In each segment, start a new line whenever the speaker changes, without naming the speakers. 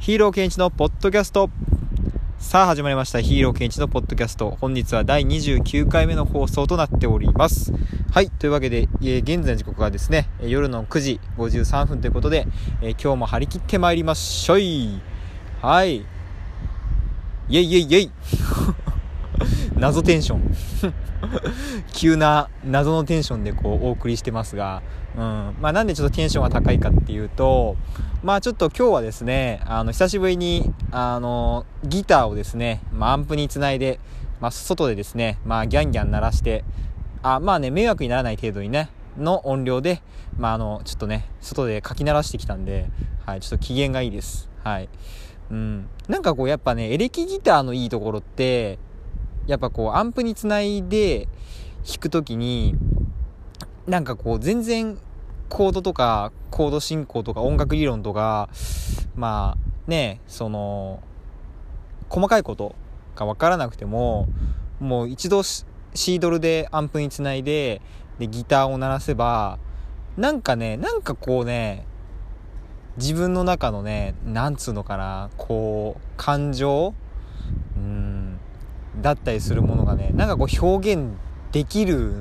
ヒーローケンチのポッドキャスト。さあ始まりました。ヒーローケンチのポッドキャスト。本日は第29回目の放送となっております。はいというわけで、えー、現在時刻はですね夜の9時53分ということで、えー、今日も張り切ってまいりましょい。はい。イェイイェイイェイ。謎テンション 急な謎のテンションでこうお送りしてますが、うん。まあなんでちょっとテンションが高いかっていうと、まあちょっと今日はですね、あの、久しぶりに、あの、ギターをですね、まあアンプにつないで、まあ外でですね、まあギャンギャン鳴らして、あ、まあね、迷惑にならない程度にね、の音量で、まああの、ちょっとね、外でかき鳴らしてきたんで、はい、ちょっと機嫌がいいです。はい。うん。なんかこうやっぱね、エレキギターのいいところって、やっぱこうアンプにつないで弾くときに、なんかこう全然コードとかコード進行とか音楽理論とか、まあね、その、細かいことがわからなくても、もう一度シードルでアンプにつないで、で、ギターを鳴らせば、なんかね、なんかこうね、自分の中のね、なんつうのかな、こう、感情、だったりするものがね、なんかこう表現できる、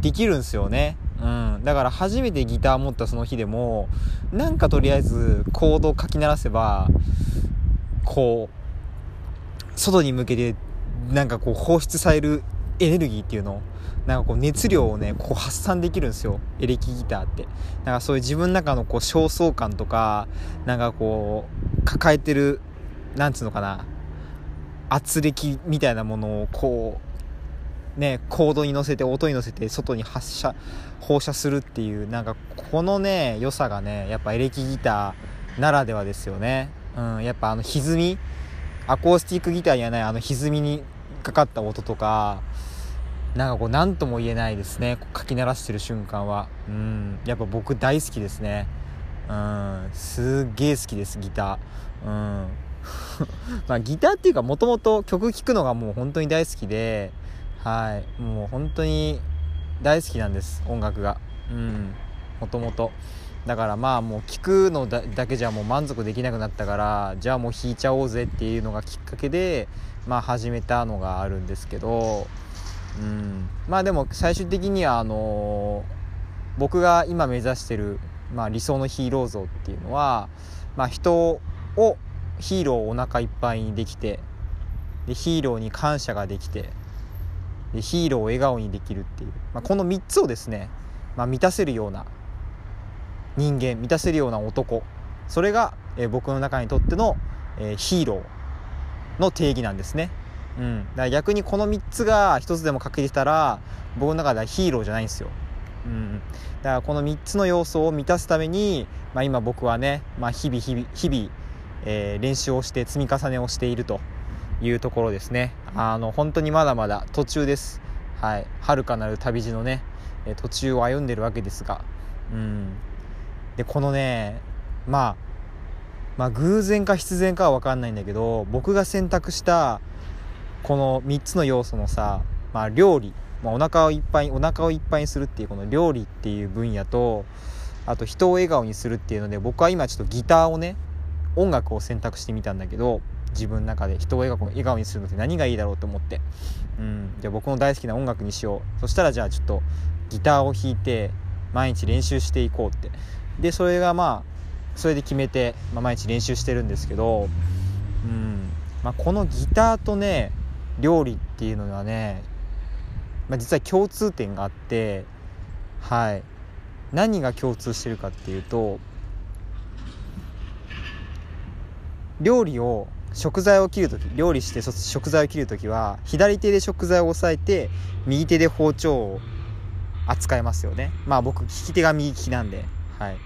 できるんすよね。うん。だから初めてギター持ったその日でも、なんかとりあえずコードを書き鳴らせば、こう、外に向けて、なんかこう放出されるエネルギーっていうのなんかこう熱量をね、こう発散できるんですよ。エレキギターって。なんかそういう自分の中のこう焦燥感とか、なんかこう、抱えてる、なんつうのかな、圧力みたいなものをこう、ね、コードに乗せて音に乗せて外に発射、放射するっていう、なんかこのね、良さがね、やっぱエレキギターならではですよね。うん、やっぱあの歪み、アコースティックギターにはないあの歪みにかかった音とか、なんかこう何とも言えないですね。書き鳴らしてる瞬間は。うん、やっぱ僕大好きですね。うん、すっげえ好きです、ギター。うん。まあギターっていうかもともと曲聴くのがもう本当に大好きで、はい、もう本当に大好きなんです、音楽が。うん、もともと。だからまあもう聴くのだけじゃもう満足できなくなったからじゃあもう弾いちゃおうぜっていうのがきっかけでまあ始めたのがあるんですけどうんまあでも最終的にはあのー、僕が今目指してる、まあ、理想のヒーロー像っていうのは、まあ、人をヒーローをお腹いっぱいにできてでヒーローに感謝ができてでヒーローを笑顔にできるっていう、まあ、この3つをですね、まあ、満たせるような人間満たせるような男それが、えー、僕の中にとっての、えー、ヒーローの定義なんですね。うん、だから逆にこの3つが1つでも欠けてたら僕の中ではヒーローじゃないんですよ。うん、だからこの3つの要素を満たすために、まあ、今僕はね、まあ、日々日々日々えー、練習をして積み重ねをしているというところですね。あの本当にまだまだ途中です。はい。遥かなる旅路のね途中を歩んでるわけですが。うん。でこのねまあまあ偶然か必然かは分かんないんだけど僕が選択したこの3つの要素のさ、まあ、料理、まあ、お腹をいっぱいお腹をいっぱいにするっていうこの料理っていう分野とあと人を笑顔にするっていうので僕は今ちょっとギターをね音楽を選択してみたんだけど自分の中で人を笑顔笑顔にするのって何がいいだろうと思って、うん、じゃあ僕の大好きな音楽にしよう。そしたらじゃあちょっとギターを弾いて毎日練習していこうって。でそれがまあそれで決めて、まあ、毎日練習してるんですけど、うん。まあ、このギターとね料理っていうのはね、まあ、実は共通点があってはい。何が共通してるかっていうと料理を食材を切る時料理して食材を切る時は左手で食材を押さえて右手で包丁を扱いますよね。まあ僕利き手が右利きなんで。はい。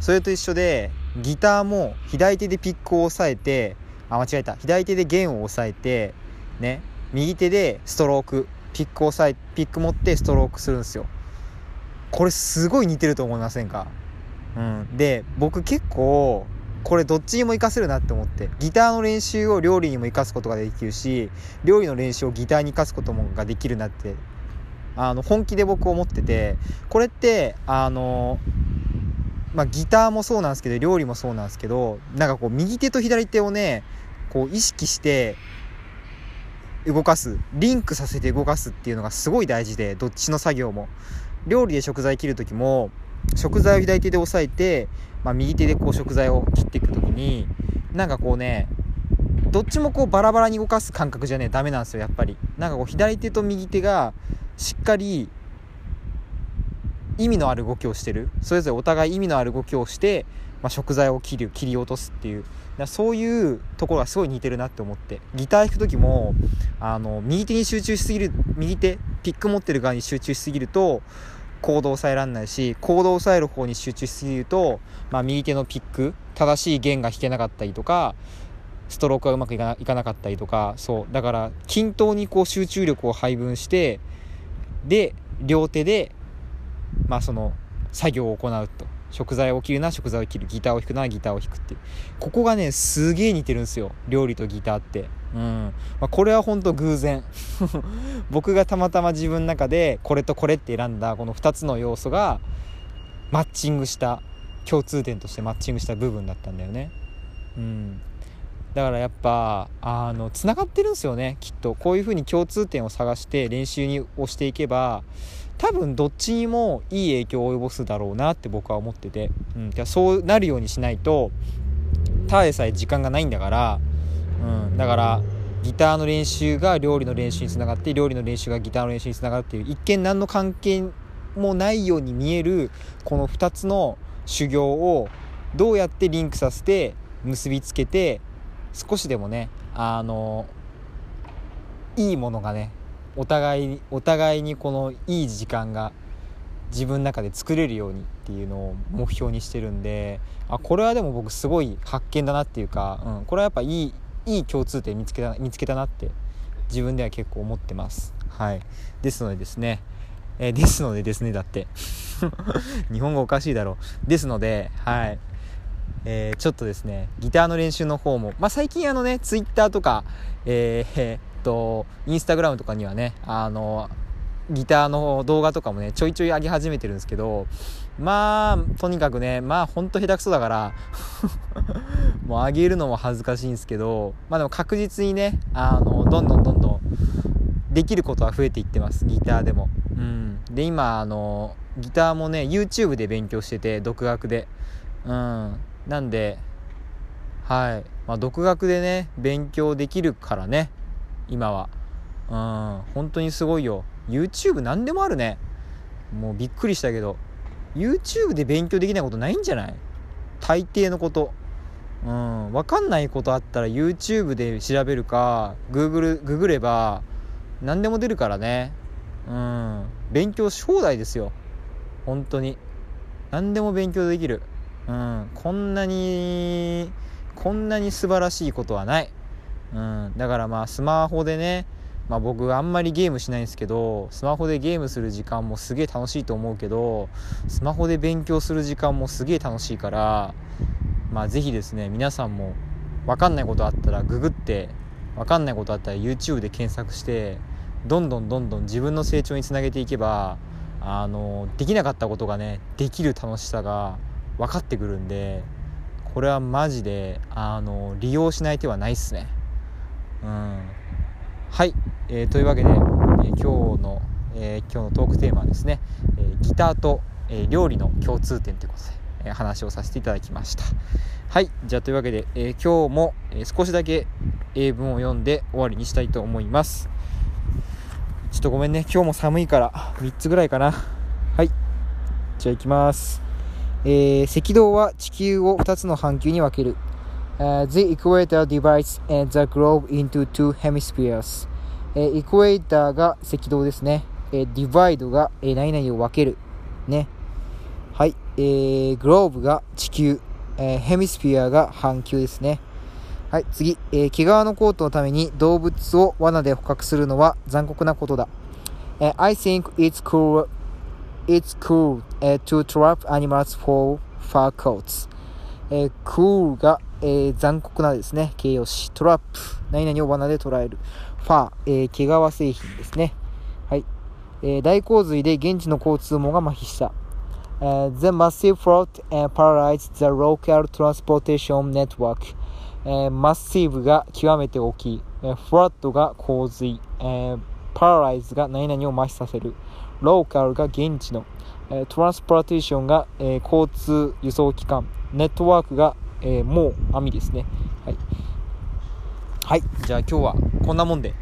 それと一緒でギターも左手でピックを押さえてあ間違えた。左手で弦を押さえてね。右手でストロークピックを押さえピック持ってストロークするんですよ。これすごい似てると思いませんか？うん。で僕結構これどっちにも活かせるなって思って。ギターの練習を料理にも活かすことができるし料理の練習をギターに活かすこともができるなってあの本気で僕思っててこれってあのまあ、ギターもそうなんですけど料理もそうなんですけどなんかこう右手と左手をねこう意識して動かすリンクさせて動かすっていうのがすごい大事でどっちの作業も。料理で食材切る時も食材を左手で押さえて、まあ、右手でこう食材を切っていく時になんかこうねどっちもこうバラバラに動かす感覚じゃねダメなんですよやっぱり。なんかこう左手と右手がしっかり意味のある動きをしてる。それぞれお互い意味のある動きをして、まあ、食材を切る切り落とすっていう。そういうところがすごい似てるなって思って。ギター弾く時もあの右手に集中しすぎる右手ピック持ってる側に集中しすぎるとコードを抑えられないしコードを抑える方に集中しすぎると、まあ、右手のピック正しい弦が弾けなかったりとかストロークがうまくいかなかったりとかそう。だから均等にこう集中力を配分してで両手でまあその作業を行うと。食材を切るな食材を切る。ギターを弾くなギターを弾くってここがねすげえ似てるんですよ。料理とギターって。うん、まあ、これは本当偶然。僕がたまたま自分の中でこれとこれって選んだこの2つの要素がマッチングした共通点としてマッチングした部分だったんだよね。うん。だからやっぱあのつながってるんですよねきっと。こういうふうに共通点を探して練習にをしていけば多分どっちにもいい影響を及ぼすだろうなって僕は思ってて、うん、そうなるようにしないとただでさえ時間がないんだから、うん、だからギターの練習が料理の練習につながって料理の練習がギターの練習につながるっていう一見何の関係もないように見えるこの2つの修行をどうやってリンクさせて結びつけて少しでもねあのいいものがねお互いにお互いにこのいい時間が自分の中で作れるようにっていうのを目標にしてるんであこれはでも僕すごい発見だなっていうか、うん、これはやっぱいいいい共通点見つけた見つけたなって自分では結構思ってます。はい。ですのでですね。えー、ですのでですねだって。日本語おかしいだろう。ですのではい。えー、ちょっとですねギターの練習の方も、まあ、最近あのねツイッターとか、えー、と、インスタグラムとかにはね、あの、ギターの動画とかもね、ちょいちょい上げ始めてるんですけど、まあ、とにかくね、まあ、ほんと下手くそだから もう上げるのも恥ずかしいんですけど、まあでも確実にね、あの、どんどんどんどん、できることは増えていってます、ギターでも。うん。で、今、あの、ギターもね、YouTube で勉強してて、独学で。うん。なんで、はい。まあ、独学でね、勉強できるからね、今はうん本当にすごいよ YouTube 何でもあるねもうびっくりしたけど YouTube で勉強できないことないんじゃない？大抵のこと。うん。分かんないことあったら YouTube で調べるか Google ググれば何でも出るからね。うん。勉強し放題ですよ。本当に。何でも勉強できる。うん。こんなにこんなに素晴らしいことはない。うん、だからまあスマホでね、まあ、僕あんまりゲームしないんですけどスマホでゲームする時間もすげえ楽しいと思うけどスマホで勉強する時間もすげえ楽しいからまあ是非ですね皆さんも分かんないことあったらググって分かんないことあったら YouTube で検索してどんどんどんどん自分の成長につなげていけばあのできなかったことがねできる楽しさが分かってくるんでこれはマジであの利用しない手はないっすね。うんはい、えー、というわけで、えー、今日の、えー、今日のトークテーマはですね、えー、ギターと、えー、料理の共通点ということで、えー、話をさせていただきました。はいじゃあというわけで、えー、今日も、えー、少しだけ英文を読んで終わりにしたいと思います。ちょっとごめんね今日も寒いから3つぐらいかな。はいじゃあ行きます。えー、赤道は地球を2つの半球に分ける。Uh, the equator divides the globe into two hemispheres. えー、イクエイターが赤道ですね。えー、ディバイドが、えー、何々を分ける。ね。はい。えー、グローブが地球。えー、ヘミスフィアが半球ですね。はい。次。えー、毛皮のコートのために動物を罠で捕獲するのは残酷なことだ。えー、I think it's cool, it's cool、uh, to trap animals for fur coats. えー、cool がえー、残酷なですね、形容詞、トラップ、何々を罠で捉える、ファー、えー、毛皮製品ですね。はい。えー、大洪水で現地の交通網が麻痺した。Uh, the massive flood uh, paralyzed the local transportation network. えー、マッシブが極めて大きい、えー、フラットが洪水、えー、パラライズが何々を麻痺させる、ローカルが現地の、えー、トランスポーテーションが、えー、交通輸送機関、ネットワークが、えー、もう網ですね。はい。はい。じゃあ今日はこんなもんで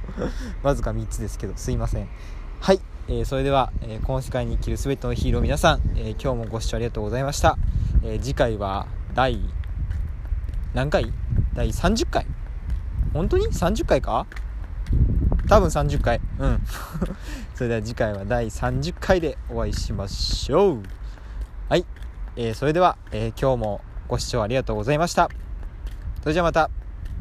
わずか3つですけど、すいません。はい。えー、それでは、えー、この世界に生きる全てのヒーロー皆さん、えー、今日もご視聴ありがとうございました。え次回は第何回？第30回？本当に ?30 回か？多分30回。うん。それでは次回は第30回でお会いしましょう。はい。えー、それでは、えー、今日もご視聴ありがとうございました。それじゃあまた